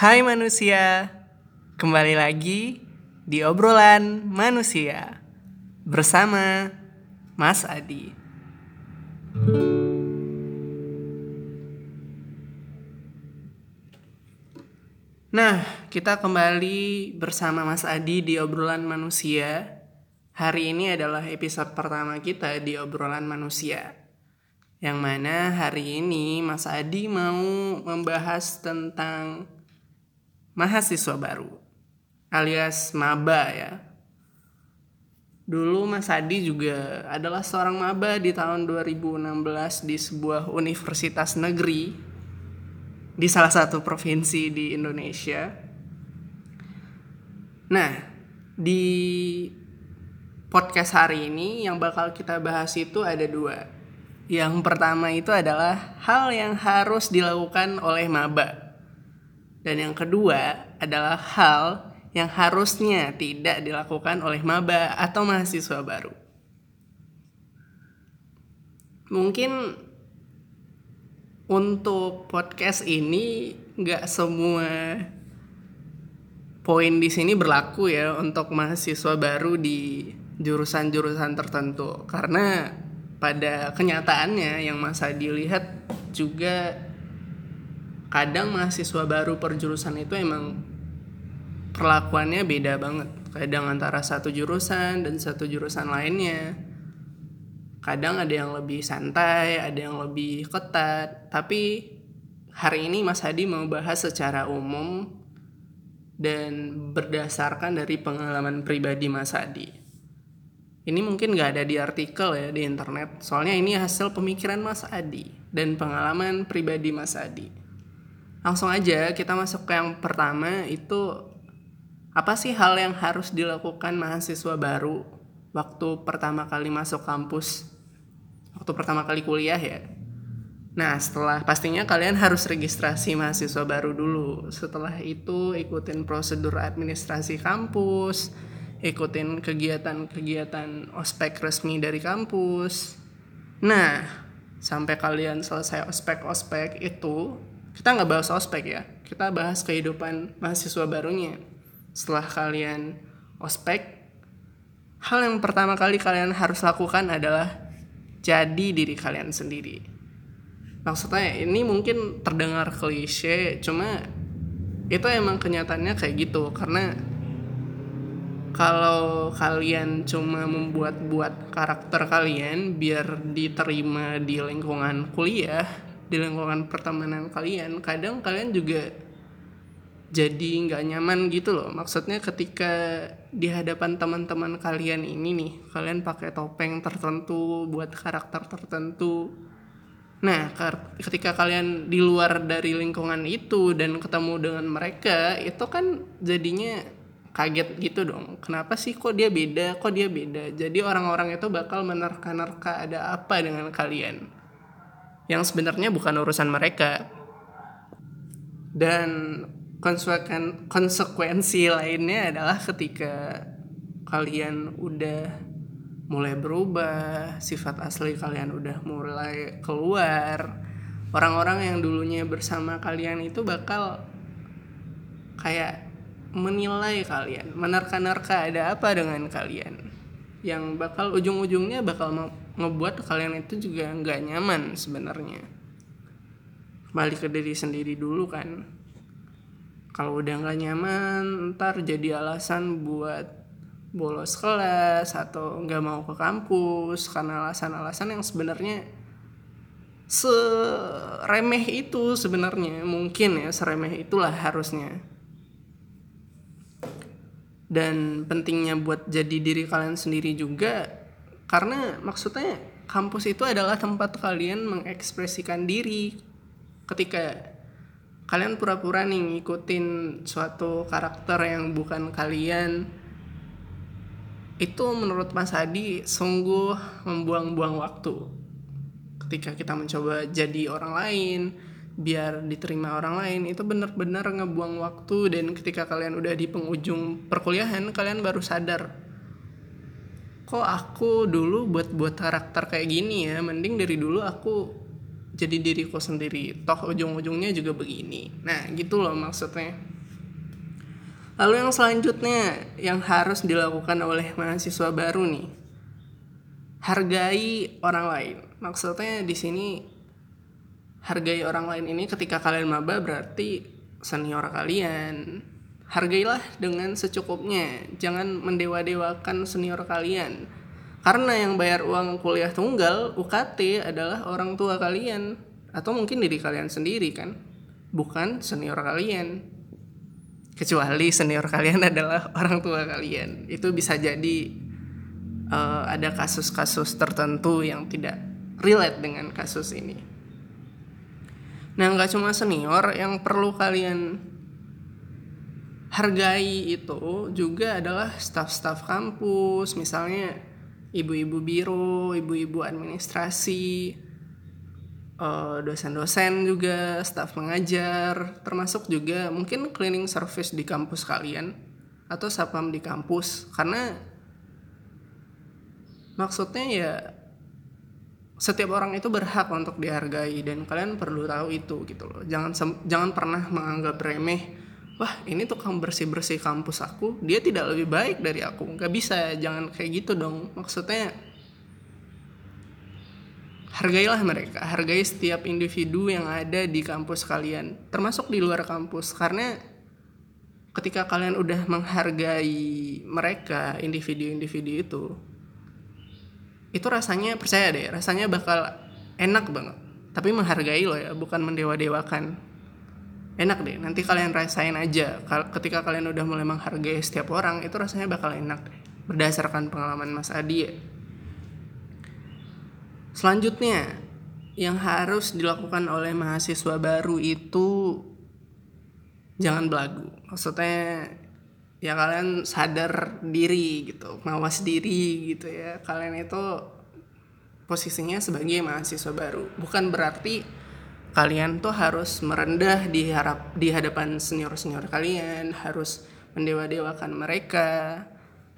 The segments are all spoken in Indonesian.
Hai manusia, kembali lagi di obrolan manusia bersama Mas Adi. Nah, kita kembali bersama Mas Adi di obrolan manusia. Hari ini adalah episode pertama kita di obrolan manusia. Yang mana hari ini Mas Adi mau membahas tentang mahasiswa baru alias maba ya. Dulu Mas Adi juga adalah seorang maba di tahun 2016 di sebuah universitas negeri di salah satu provinsi di Indonesia. Nah, di podcast hari ini yang bakal kita bahas itu ada dua. Yang pertama itu adalah hal yang harus dilakukan oleh maba. Dan yang kedua adalah hal yang harusnya tidak dilakukan oleh maba atau mahasiswa baru. Mungkin untuk podcast ini nggak semua poin di sini berlaku ya untuk mahasiswa baru di jurusan-jurusan tertentu karena pada kenyataannya yang Mas Adi lihat juga kadang mahasiswa baru per jurusan itu emang perlakuannya beda banget. Kadang antara satu jurusan dan satu jurusan lainnya. Kadang ada yang lebih santai ada yang lebih ketat. Tapi hari ini Mas Hadi mau bahas secara umum dan berdasarkan dari pengalaman pribadi Mas Hadi. Ini mungkin gak ada di artikel ya di internet. Soalnya ini hasil pemikiran Mas Adi dan pengalaman pribadi Mas Adi langsung aja kita masuk ke yang pertama itu apa sih hal yang harus dilakukan mahasiswa baru waktu pertama kali masuk kampus waktu pertama kali kuliah ya. Nah, setelah pastinya kalian harus registrasi mahasiswa baru dulu. Setelah itu ikutin prosedur administrasi kampus, ikutin kegiatan-kegiatan ospek resmi dari kampus. Nah, sampai kalian selesai ospek-ospek itu, kita nggak bahas ospek ya, kita bahas kehidupan mahasiswa barunya. Setelah kalian ospek, hal yang pertama kali kalian harus lakukan adalah jadi diri kalian sendiri. Maksudnya ini mungkin terdengar klise cuma itu emang kenyataannya kayak gitu. Karena kalau kalian cuma membuat-buat karakter kalian biar diterima di lingkungan kuliah di lingkungan pertemanan kalian kadang kalian juga jadi nggak nyaman gitu loh. Maksudnya ketika di hadapan teman-teman kalian ini nih kalian pakai topeng tertentu buat karakter tertentu. Nah ketika kalian di luar dari lingkungan itu dan ketemu dengan mereka itu kan jadinya kaget gitu dong. Kenapa sih kok dia beda? Kok dia beda? Jadi orang-orang itu bakal menerka-nerka ada apa dengan kalian yang sebenarnya bukan urusan mereka. Dan konsekuensi, konsekuensi lainnya adalah ketika kalian udah mulai berubah, sifat asli kalian udah mulai keluar, orang-orang yang dulunya bersama kalian itu bakal kayak menilai kalian, menerka-nerka ada apa dengan kalian, yang bakal ujung-ujungnya bakal ngebuat kalian itu juga nggak nyaman sebenarnya. Balik ke diri sendiri dulu kan, kalau udah nggak nyaman ntar jadi alasan buat bolos kelas atau nggak mau ke kampus karena alasan-alasan yang sebenarnya seremeh itu sebenarnya. Mungkin ya seremeh itulah harusnya. Dan pentingnya buat jadi diri kalian sendiri juga karena maksudnya kampus itu adalah tempat kalian mengekspresikan diri. Ketika kalian pura-pura nih ngikutin suatu karakter yang bukan kalian itu menurut Mas Hadi sungguh membuang-buang waktu. Ketika kita mencoba jadi orang lain biar diterima orang lain itu benar-benar ngebuang waktu. Dan ketika kalian udah di penghujung perkuliahan kalian baru sadar kok aku dulu buat buat karakter kayak gini ya? Mending dari dulu aku jadi diriku sendiri. Toh ujung-ujungnya juga begini. Nah gitu loh maksudnya. Lalu yang selanjutnya yang harus dilakukan oleh mahasiswa baru nih, hargai orang lain. Maksudnya di sini hargai orang lain ini ketika kalian maba berarti senior kalian. Hargailah dengan secukupnya, jangan mendewa-dewakan senior kalian. Karena yang bayar uang kuliah tunggal UKT adalah orang tua kalian. Atau mungkin diri kalian sendiri kan, bukan senior kalian. Kecuali senior kalian adalah orang tua kalian. Itu bisa jadi uh, ada kasus-kasus tertentu yang tidak relate dengan kasus ini. Nah nggak cuma senior yang perlu kalian hargai itu juga adalah staff-staff kampus misalnya ibu-ibu biro ibu-ibu administrasi Eh, dosen-dosen juga, staf mengajar, termasuk juga mungkin cleaning service di kampus kalian atau sapam di kampus karena maksudnya ya setiap orang itu berhak untuk dihargai dan kalian perlu tahu itu gitu loh. Jangan jangan pernah menganggap remeh wah ini tukang bersih bersih kampus aku dia tidak lebih baik dari aku nggak bisa jangan kayak gitu dong maksudnya hargailah mereka, hargai setiap individu yang ada di kampus kalian, termasuk di luar kampus karena ketika kalian udah menghargai mereka, individu-individu itu itu rasanya percaya deh, rasanya bakal enak banget. Tapi menghargai loh ya, bukan mendewa-dewakan. Enak deh, nanti kalian rasain aja ketika kalian udah mulai menghargai setiap orang, itu rasanya bakal enak deh. Berdasarkan pengalaman Mas Adi ya Selanjutnya, yang harus dilakukan oleh mahasiswa baru itu jangan belagu. Maksudnya ya kalian sadar diri gitu, mawas diri gitu ya. Kalian itu posisinya sebagai mahasiswa baru. Bukan berarti kalian tuh harus merendah di harap di hadapan senior-senior kalian, harus mendewa-dewakan mereka,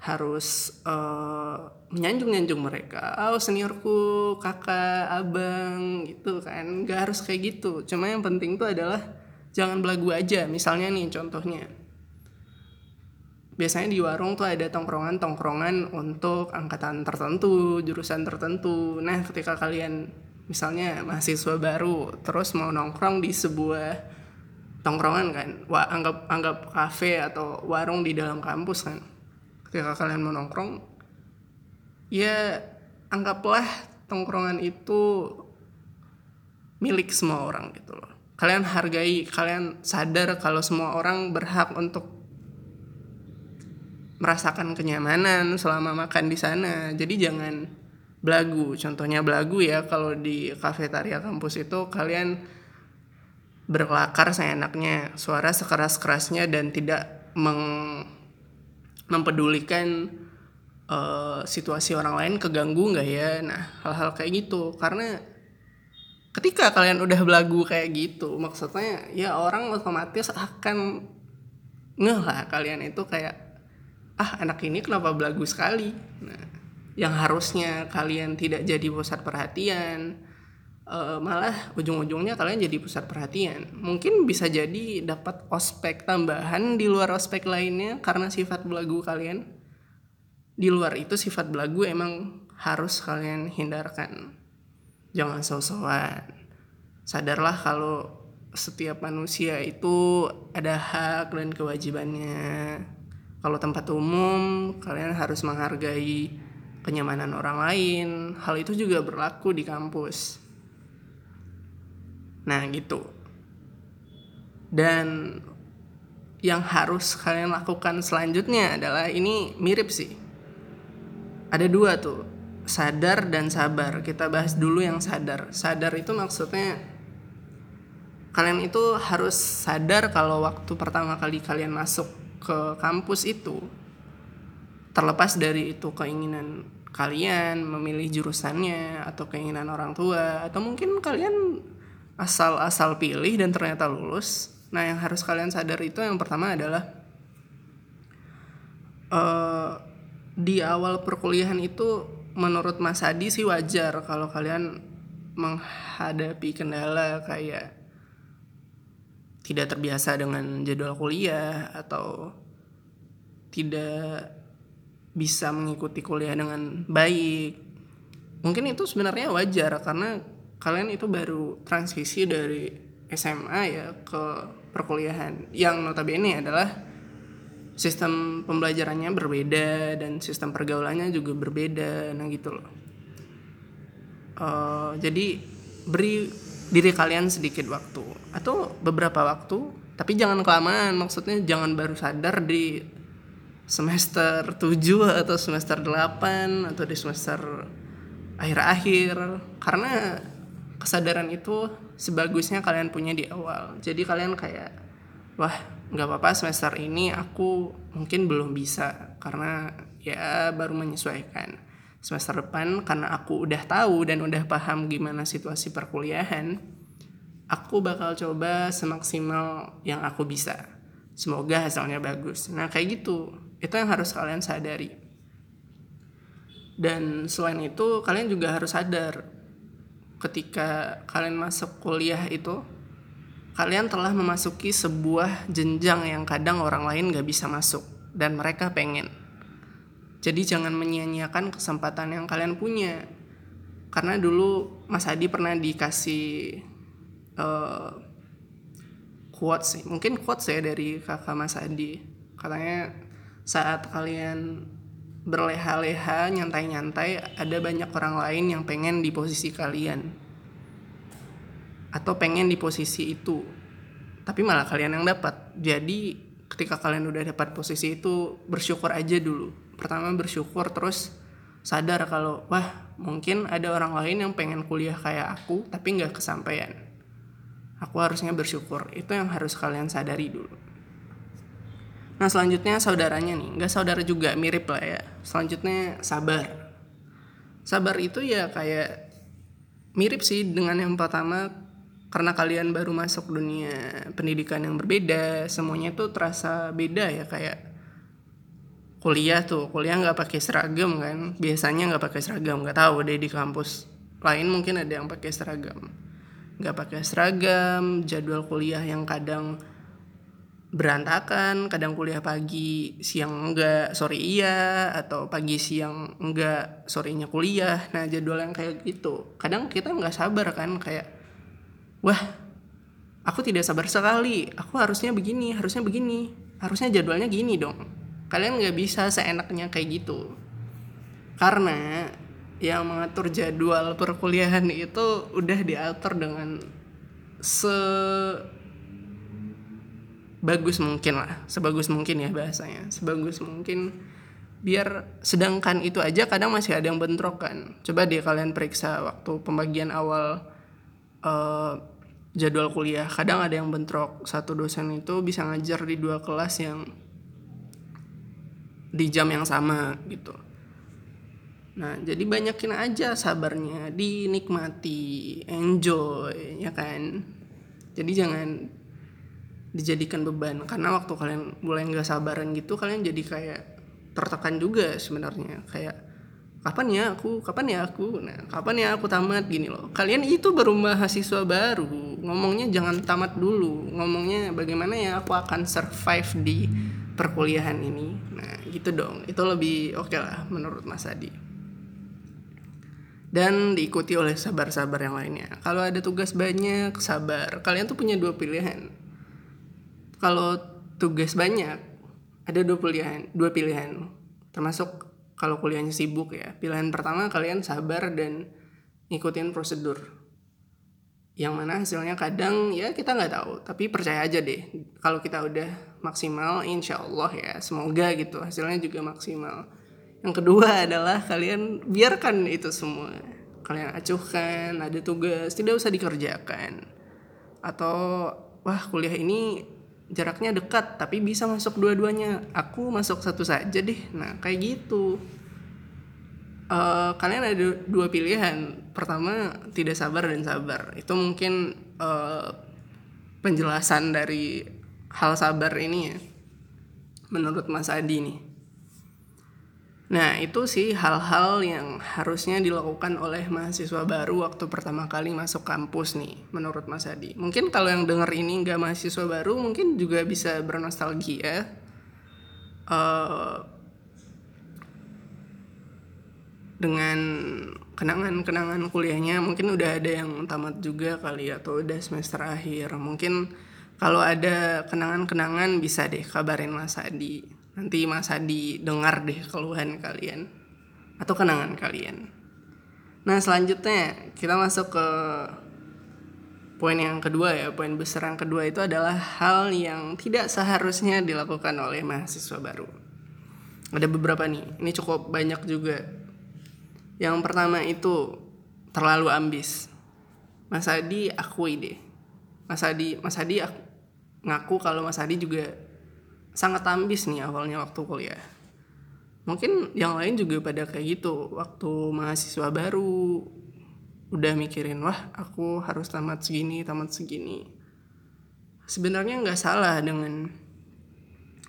harus uh, menyanjung-nyanjung mereka. Oh seniorku kakak abang gitu kan. Nggak harus kayak gitu. Cuma yang penting tuh adalah jangan belagu aja. Misalnya nih contohnya. Biasanya di warung tuh ada tongkrongan-tongkrongan untuk angkatan tertentu jurusan tertentu. Nah ketika kalian misalnya mahasiswa baru terus mau nongkrong di sebuah tongkrongan kan wah anggap anggap kafe atau warung di dalam kampus kan. Ketika kalian mau nongkrong ya anggaplah tongkrongan itu milik semua orang gitu loh. Kalian hargai kalian sadar kalau semua orang berhak untuk merasakan kenyamanan selama makan di sana. Jadi jangan belagu. Contohnya belagu ya kalau di kafetaria kampus itu kalian berkelakar seenaknya suara sekeras kerasnya dan tidak meng mempedulikan uh, situasi orang lain keganggu nggak ya? Nah hal-hal kayak gitu. Karena ketika kalian udah belagu kayak gitu maksudnya ya orang otomatis akan ngeh lah kalian itu kayak ah anak ini kenapa belagu sekali? Nah yang harusnya kalian tidak jadi pusat perhatian uh, malah ujung-ujungnya kalian jadi pusat perhatian. Mungkin bisa jadi dapat ospek tambahan di luar ospek lainnya karena sifat belagu kalian. Di luar itu sifat belagu emang harus kalian hindarkan. Jangan so-soan. Sadarlah kalau setiap manusia itu ada hak dan kewajibannya. Kalau tempat umum, kalian harus menghargai kenyamanan orang lain. Hal itu juga berlaku di kampus Nah gitu. Dan yang harus kalian lakukan selanjutnya adalah ini mirip sih. Ada dua tuh, sadar dan sabar. Kita bahas dulu yang sadar. Sadar itu maksudnya kalian itu harus sadar kalau waktu pertama kali kalian masuk ke kampus itu terlepas dari itu keinginan kalian memilih jurusannya atau keinginan orang tua atau mungkin kalian asal-asal pilih dan ternyata lulus. Nah, yang harus kalian sadar itu yang pertama adalah uh, di awal perkuliahan itu menurut Mas Adi sih wajar kalau kalian menghadapi kendala kayak tidak terbiasa dengan jadwal kuliah atau tidak bisa mengikuti kuliah dengan baik. Mungkin itu sebenarnya wajar karena kalian itu baru transisi dari SMA ya ke perkuliahan. Yang notabene adalah sistem pembelajarannya berbeda dan sistem pergaulannya juga berbeda nah gitu loh. Uh, jadi beri diri kalian sedikit waktu atau beberapa waktu tapi jangan kelamaan maksudnya jangan baru sadar di semester 7 atau semester 8 atau di semester akhir-akhir. Karena kesadaran itu sebagusnya kalian punya di awal. Jadi kalian kayak wah nggak apa-apa semester ini aku mungkin belum bisa. Karena ya baru menyesuaikan semester depan. Karena aku udah tahu dan udah paham gimana situasi perkuliahan aku bakal coba semaksimal yang aku bisa. Semoga hasilnya bagus. Nah kayak gitu itu yang harus kalian sadari. Dan selain itu kalian juga harus sadar ketika kalian masuk kuliah itu kalian telah memasuki sebuah jenjang yang kadang orang lain gak bisa masuk dan mereka pengen. Jadi jangan menyia-nyiakan kesempatan yang kalian punya. Karena dulu Mas Adi pernah dikasih uh, quotes sih. Mungkin quotes ya dari kakak Mas Adi. Katanya saat kalian berleha-leha nyantai-nyantai ada banyak orang lain yang pengen di posisi kalian. Atau pengen di posisi itu tapi malah kalian yang dapat. Jadi ketika kalian udah dapat posisi itu bersyukur aja dulu. Pertama bersyukur terus sadar kalau wah mungkin ada orang lain yang pengen kuliah kayak aku tapi nggak kesampaian. Aku harusnya bersyukur. Itu yang harus kalian sadari dulu Nah selanjutnya saudaranya nih, nggak saudara juga mirip lah ya. Selanjutnya sabar. Sabar itu ya kayak mirip sih dengan yang pertama karena kalian baru masuk dunia pendidikan yang berbeda, semuanya tuh terasa beda ya kayak kuliah tuh kuliah nggak pakai seragam kan biasanya nggak pakai seragam nggak tahu deh di kampus lain mungkin ada yang pakai seragam nggak pakai seragam jadwal kuliah yang kadang berantakan kadang kuliah pagi siang enggak sore iya atau pagi siang enggak sorenya kuliah. Nah jadwal yang kayak gitu. Kadang kita nggak sabar kan kayak wah aku tidak sabar sekali. Aku harusnya begini harusnya begini. Harusnya jadwalnya gini dong. Kalian nggak bisa seenaknya kayak gitu. Karena yang mengatur jadwal perkuliahan itu udah diatur dengan se bagus mungkin lah. Sebagus mungkin ya bahasanya. Sebagus mungkin. Biar sedangkan itu aja kadang masih ada yang bentrok kan. Coba deh kalian periksa waktu pembagian awal uh, jadwal kuliah. Kadang ada yang bentrok. Satu dosen itu bisa ngajar di dua kelas yang di jam yang sama gitu. Nah jadi banyakin aja sabarnya. Dinikmati. Enjoy ya kan? Jadi jangan dijadikan beban. Karena waktu kalian mulai nggak sabaran gitu kalian jadi kayak tertekan juga sebenarnya. Kayak kapan ya aku? Kapan ya aku? Nah kapan ya aku tamat? Gini loh. Kalian itu baru mahasiswa baru. Ngomongnya jangan tamat dulu. Ngomongnya bagaimana ya aku akan survive di perkuliahan ini. Nah gitu dong. Itu lebih oke okay lah menurut Mas Adi. Dan diikuti oleh sabar-sabar yang lainnya. Kalau ada tugas banyak sabar. Kalian tuh punya dua pilihan kalau tugas banyak ada dua pilihan dua pilihan. Termasuk kalau kuliahnya sibuk ya pilihan pertama kalian sabar dan ngikutin prosedur. Yang mana hasilnya kadang ya kita nggak tahu tapi percaya aja deh. Kalau kita udah maksimal insya Allah ya semoga gitu hasilnya juga maksimal. Yang kedua adalah kalian biarkan itu semua. Kalian acuhkan ada tugas tidak usah dikerjakan. Atau wah kuliah ini jaraknya dekat tapi bisa masuk dua-duanya. Aku masuk satu saja deh. Nah kayak gitu. Uh, kalian ada dua pilihan. Pertama tidak sabar dan sabar. Itu mungkin uh, penjelasan dari hal sabar ini ya menurut Mas Adi nih Nah, itu sih hal-hal yang harusnya dilakukan oleh mahasiswa baru waktu pertama kali masuk kampus nih, menurut Mas Adi. Mungkin kalau yang denger ini nggak mahasiswa baru, mungkin juga bisa bernostalgia. uh, dengan kenangan-kenangan kuliahnya mungkin udah ada yang tamat juga kali ya, atau udah semester akhir mungkin kalau ada kenangan-kenangan bisa deh kabarin Mas Adi nanti Mas Adi dengar deh keluhan kalian atau kenangan kalian. Nah selanjutnya kita masuk ke poin yang kedua ya. Poin besar yang kedua itu adalah hal yang tidak seharusnya dilakukan oleh mahasiswa baru. Ada beberapa nih. Ini cukup banyak juga. Yang pertama itu terlalu ambis. Mas Adi akui deh. Mas Adi, Mas Adi ngaku kalau Mas Adi juga sangat ambis nih awalnya waktu kuliah. Mungkin yang lain juga pada kayak gitu. Waktu mahasiswa baru udah mikirin wah aku harus tamat segini, tamat segini. Sebenarnya nggak salah dengan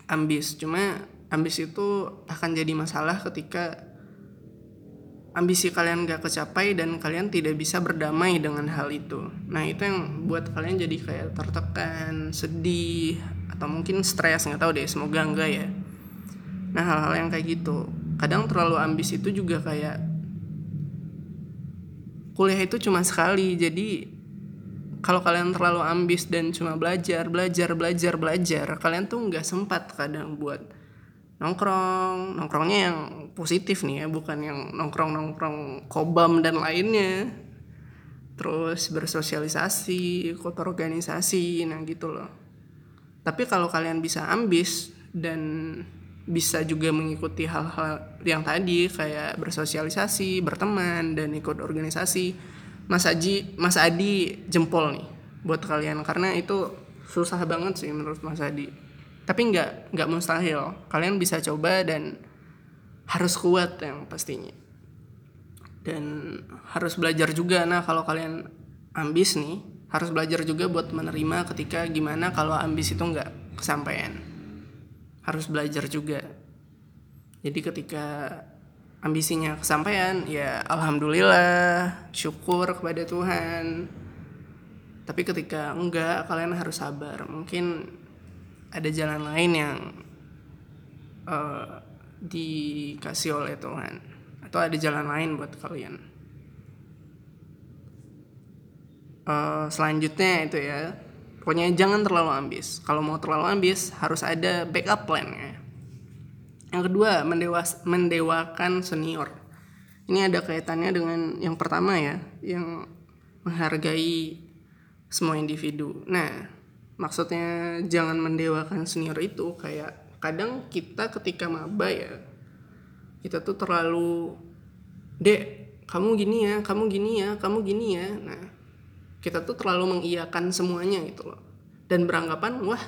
ambis, cuma ambis itu akan jadi masalah ketika ambisi kalian gak kecapai dan kalian tidak bisa berdamai dengan hal itu. Nah itu yang buat kalian jadi kayak tertekan, sedih, atau mungkin stres nggak tahu deh. Semoga enggak ya. Nah hal-hal yang kayak gitu. Kadang terlalu ambisi itu juga kayak kuliah itu cuma sekali. Jadi kalau kalian terlalu ambis dan cuma belajar, belajar, belajar, belajar, kalian tuh nggak sempat kadang buat nongkrong nongkrongnya yang positif nih ya bukan yang nongkrong nongkrong kobam dan lainnya terus bersosialisasi ikut organisasi nah gitu loh tapi kalau kalian bisa ambis dan bisa juga mengikuti hal-hal yang tadi kayak bersosialisasi berteman dan ikut organisasi Mas Aji Mas Adi jempol nih buat kalian. Karena itu susah banget sih menurut Mas Adi. Tapi nggak nggak mustahil. Kalian bisa coba dan harus kuat yang pastinya. Dan harus belajar juga. Nah kalau kalian ambis nih harus belajar juga buat menerima ketika gimana kalau ambis itu nggak kesampaian. Harus belajar juga. Jadi ketika ambisinya kesampaian ya alhamdulillah syukur kepada Tuhan. Tapi ketika enggak kalian harus sabar. Mungkin ada jalan lain yang uh, dikasih oleh Tuhan. Atau ada jalan lain buat kalian uh, selanjutnya itu ya pokoknya jangan terlalu ambis. Kalau mau terlalu ambis harus ada backup plan ya yang kedua mendewas mendewakan senior. Ini ada kaitannya dengan yang pertama ya yang menghargai semua individu. Nah maksudnya jangan mendewakan senior itu kayak kadang kita ketika maba ya kita tuh terlalu dek kamu gini ya kamu gini ya kamu gini ya. Nah kita tuh terlalu mengiyakan semuanya gitu loh. Dan beranggapan wah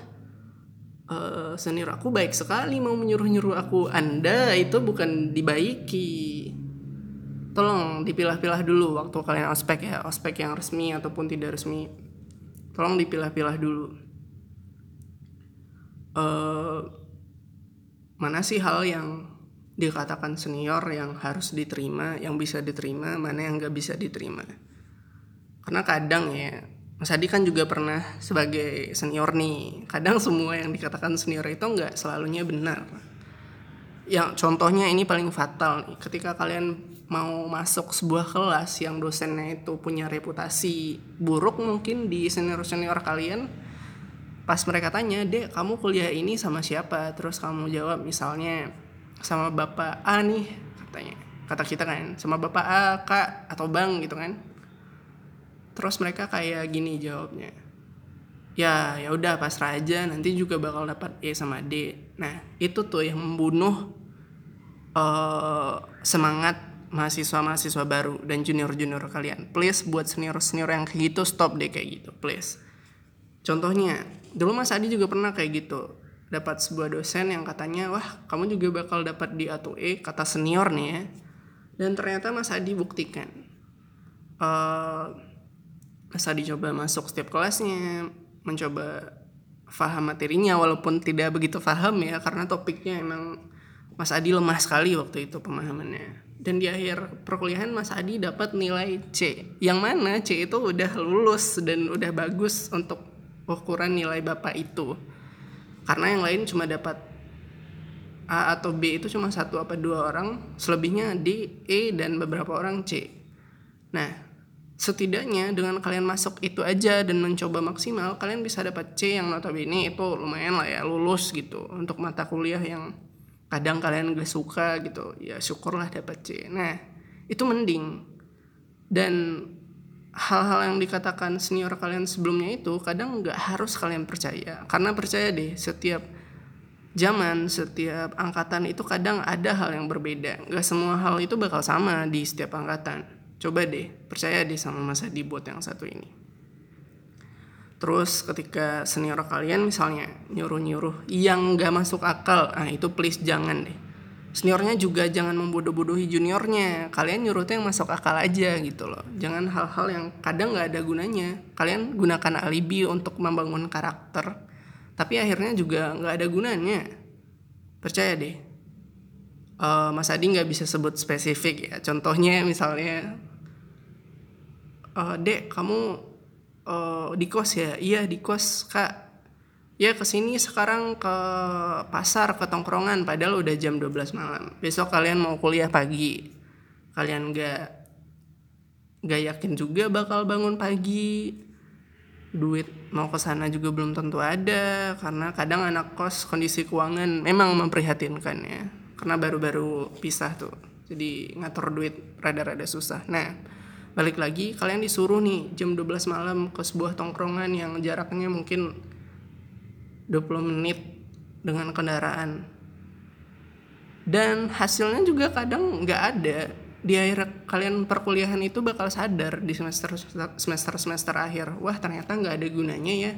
uh, senior aku baik sekali mau menyuruh nyuruh aku. Anda itu bukan dibaiki. Tolong dipilah-pilah dulu waktu kalian ospek ya ospek yang resmi ataupun tidak resmi. Tolong dipilah-pilah dulu. Uh, mana sih hal yang dikatakan senior yang harus diterima yang bisa diterima mana yang nggak bisa diterima karena kadang ya Mas Adi kan juga pernah sebagai senior nih. Kadang semua yang dikatakan senior itu nggak selalunya benar. Yang contohnya ini paling fatal nih. Ketika kalian mau masuk sebuah kelas yang dosennya itu punya reputasi buruk mungkin di senior senior kalian pas mereka tanya dek kamu kuliah ini sama siapa? Terus kamu jawab misalnya sama bapak A nih katanya. Kata kita kan sama bapak A kak atau bang gitu kan terus mereka kayak gini jawabnya ya ya udah pasrah aja nanti juga bakal dapat E sama D nah itu tuh yang membunuh uh, semangat mahasiswa-mahasiswa baru dan junior-junior kalian. Please buat senior-senior yang kayak gitu stop deh kayak gitu, please. Contohnya, dulu Mas Adi juga pernah kayak gitu. Dapat sebuah dosen yang katanya, "Wah, kamu juga bakal dapat di A2E," kata senior nih ya. Dan ternyata Mas Adi buktikan. Uh, Mas Adi coba masuk setiap kelasnya, mencoba faham materinya walaupun tidak begitu paham ya karena topiknya emang Mas Adi lemah sekali waktu itu pemahamannya. Dan di akhir perkuliahan Mas Adi dapat nilai C. Yang mana C itu udah lulus dan udah bagus untuk ukuran nilai bapak itu. Karena yang lain cuma dapat A atau B itu cuma satu apa dua orang, selebihnya D, E dan beberapa orang C. Nah, setidaknya dengan kalian masuk itu aja dan mencoba maksimal, kalian bisa dapat C yang notabene itu lumayan lah ya lulus gitu untuk mata kuliah yang kadang kalian gak suka gitu. Ya syukurlah dapat C. Nah, itu mending. Dan hal-hal yang dikatakan senior kalian sebelumnya itu kadang nggak harus kalian percaya karena percaya deh setiap zaman setiap angkatan itu kadang ada hal yang berbeda nggak semua hal itu bakal sama di setiap angkatan coba deh percaya deh sama masa di buat yang satu ini. Terus ketika senior kalian misalnya nyuruh-nyuruh yang nggak masuk akal nah itu please jangan deh. Seniornya juga jangan membodoh-bodohi juniornya. Kalian nyuruh yang masuk akal aja gitu loh. Jangan hal-hal yang kadang nggak ada gunanya. Kalian gunakan alibi untuk membangun karakter tapi akhirnya juga nggak ada gunanya. Percaya deh. Uh, Mas Adi nggak bisa sebut spesifik ya. Contohnya misalnya uh, dek kamu uh, di kos ya? Iya di kos kak. Ya ke sini sekarang ke pasar ke tongkrongan padahal udah jam 12 malam. Besok kalian mau kuliah pagi. Kalian gak gak yakin juga bakal bangun pagi. Duit mau ke sana juga belum tentu ada karena kadang anak kos kondisi keuangan memang memprihatinkan ya karena baru-baru pisah tuh jadi ngatur duit rada-rada susah. Nah balik lagi kalian disuruh nih jam 12 malam ke sebuah tongkrongan yang jaraknya mungkin 20 menit dengan kendaraan. Dan hasilnya juga kadang nggak ada. Di akhir kalian perkuliahan itu bakal sadar di semester semester semester akhir. Wah ternyata nggak ada gunanya ya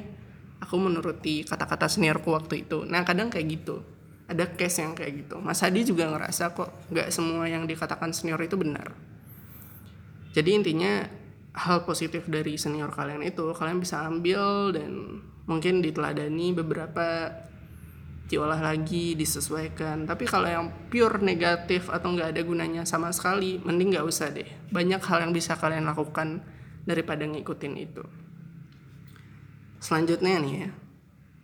aku menuruti kata-kata seniorku waktu itu. Nah kadang kayak gitu. Ada case yang kayak gitu. Mas Hadi juga ngerasa kok nggak semua yang dikatakan senior itu benar jadi intinya hal positif dari senior kalian itu kalian bisa ambil dan mungkin diteladani beberapa diolah lagi disesuaikan. Tapi kalau yang pure negatif atau nggak ada gunanya sama sekali mending nggak usah deh. Banyak hal yang bisa kalian lakukan daripada ngikutin itu. Selanjutnya nih ya.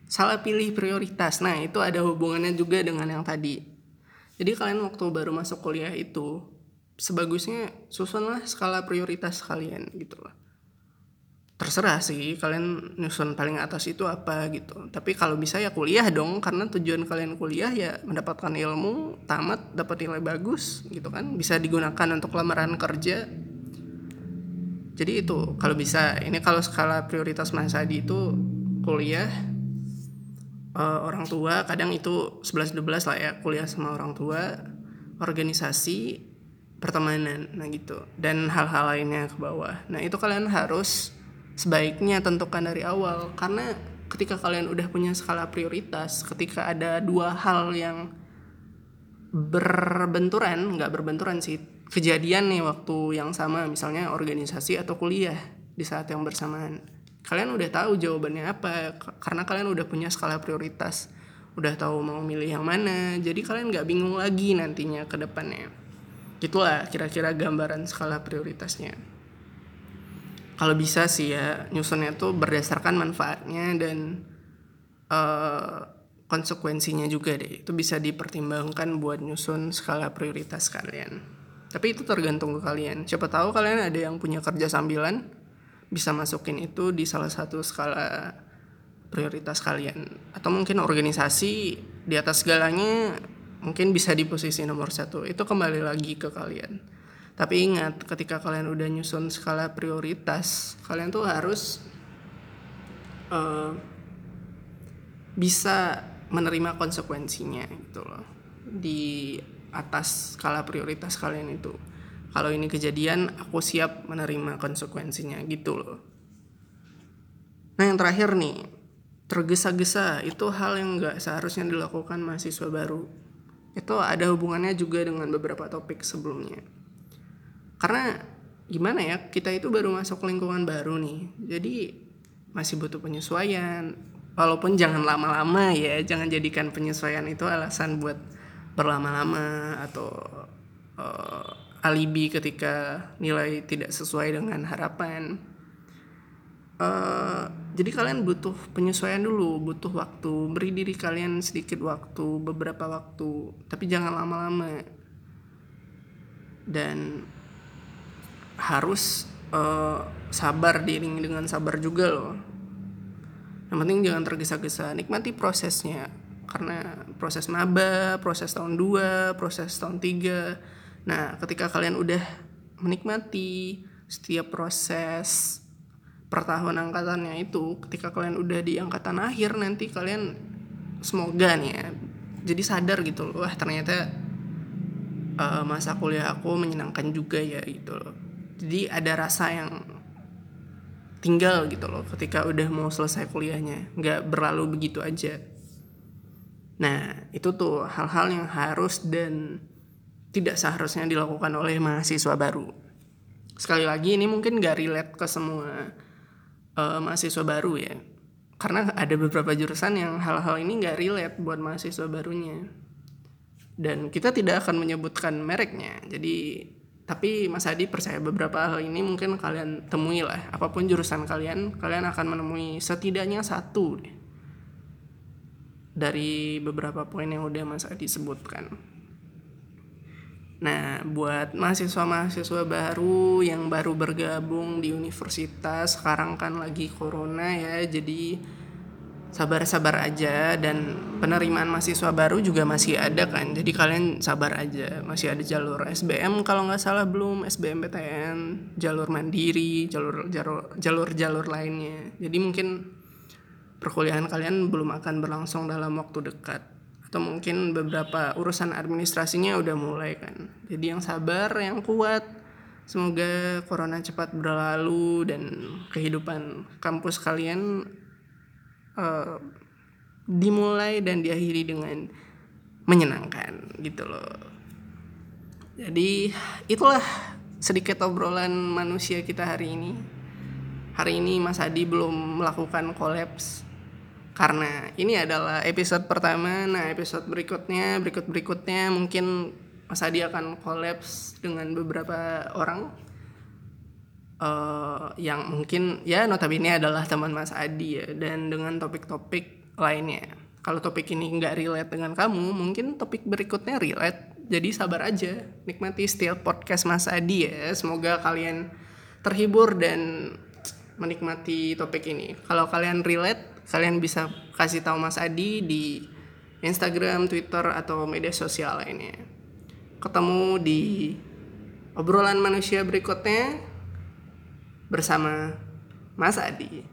Salah pilih prioritas. Nah itu ada hubungannya juga dengan yang tadi. Jadi kalian waktu baru masuk kuliah itu sebagusnya susunlah skala prioritas kalian gitu loh terserah sih kalian nyusun paling atas itu apa gitu. Tapi kalau bisa ya kuliah dong karena tujuan kalian kuliah ya mendapatkan ilmu tamat dapat nilai bagus gitu kan. Bisa digunakan untuk lamaran kerja. Jadi itu kalau bisa ini kalau skala prioritas Mas Adi itu kuliah uh, orang tua kadang itu 11 12 lah ya kuliah sama orang tua organisasi pertemanan. Nah gitu. Dan hal-hal lainnya ke bawah. Nah itu kalian harus sebaiknya tentukan dari awal. Karena ketika kalian udah punya skala prioritas ketika ada dua hal yang berbenturan nggak berbenturan sih. Kejadian nih waktu yang sama misalnya organisasi atau kuliah di saat yang bersamaan. Kalian udah tahu jawabannya apa karena kalian udah punya skala prioritas. Udah tahu mau milih yang mana jadi kalian nggak bingung lagi nantinya ke depannya itulah kira-kira gambaran skala prioritasnya. Kalau bisa sih ya nyusunnya tuh berdasarkan manfaatnya dan uh, konsekuensinya juga deh. Itu bisa dipertimbangkan buat nyusun skala prioritas kalian. Tapi itu tergantung ke kalian. Siapa tahu kalian ada yang punya kerja sambilan bisa masukin itu di salah satu skala prioritas kalian. Atau mungkin organisasi di atas segalanya mungkin bisa di posisi nomor satu. Itu kembali lagi ke kalian. Tapi ingat ketika kalian udah nyusun skala prioritas kalian tuh harus uh, bisa menerima konsekuensinya gitu loh di atas skala prioritas kalian itu. Kalau ini kejadian aku siap menerima konsekuensinya gitu loh. Nah yang terakhir nih tergesa-gesa itu hal yang nggak seharusnya dilakukan mahasiswa baru itu ada hubungannya juga dengan beberapa topik sebelumnya. Karena gimana ya kita itu baru masuk lingkungan baru nih. Jadi masih butuh penyesuaian. Walaupun jangan lama-lama ya jangan jadikan penyesuaian itu alasan buat berlama-lama atau uh, alibi ketika nilai tidak sesuai dengan harapan. Uh, jadi kalian butuh penyesuaian dulu butuh waktu beri diri kalian sedikit waktu beberapa waktu tapi jangan lama-lama. Dan harus uh, sabar diiringi dengan sabar juga loh. Yang penting jangan tergesa-gesa nikmati prosesnya. Karena proses maba proses tahun 2 proses tahun 3 nah ketika kalian udah menikmati setiap proses per tahun angkatannya itu ketika kalian udah di angkatan akhir nanti kalian semoga nih ya jadi sadar gitu loh wah ternyata uh, masa kuliah aku menyenangkan juga ya gitu loh. Jadi ada rasa yang tinggal gitu loh ketika udah mau selesai kuliahnya nggak berlalu begitu aja. Nah itu tuh hal-hal yang harus dan tidak seharusnya dilakukan oleh mahasiswa baru. Sekali lagi ini mungkin gak relate ke semua uh, mahasiswa baru ya. Karena ada beberapa jurusan yang hal-hal ini nggak relate buat mahasiswa barunya. Dan kita tidak akan menyebutkan mereknya. Jadi tapi Mas Adi percaya beberapa hal ini mungkin kalian temui lah. Apa pun jurusan kalian kalian akan menemui setidaknya satu dari beberapa poin yang udah Mas Adi sebutkan Nah, buat mahasiswa-mahasiswa baru yang baru bergabung di universitas, sekarang kan lagi corona ya, jadi sabar-sabar aja dan penerimaan mahasiswa baru juga masih ada kan. Jadi kalian sabar aja, masih ada jalur SBM kalau nggak salah belum, SBMPTN, jalur mandiri, jalur jalur jalur jalur lainnya. Jadi mungkin perkuliahan kalian belum akan berlangsung dalam waktu dekat atau mungkin beberapa urusan administrasinya udah mulai kan. Jadi yang sabar yang kuat. Semoga corona cepat berlalu dan kehidupan kampus kalian uh, dimulai dan diakhiri dengan menyenangkan gitu loh. Jadi itulah sedikit obrolan manusia kita hari ini. Hari ini Mas Adi belum melakukan kolaps karena ini adalah episode pertama. Nah episode berikutnya berikut berikutnya mungkin Mas Adi akan kolaps dengan beberapa orang. Uh, yang mungkin ya notabene adalah teman Mas Adi ya dan dengan topik-topik lainnya. Kalau topik ini nggak relate dengan kamu mungkin topik berikutnya relate. Jadi sabar aja nikmati setiap podcast Mas Adi ya. Semoga kalian terhibur dan menikmati topik ini. Kalau kalian relate kalian bisa kasih tahu Mas Adi di Instagram, Twitter atau media sosial lainnya. Ketemu di obrolan manusia berikutnya bersama Mas Adi.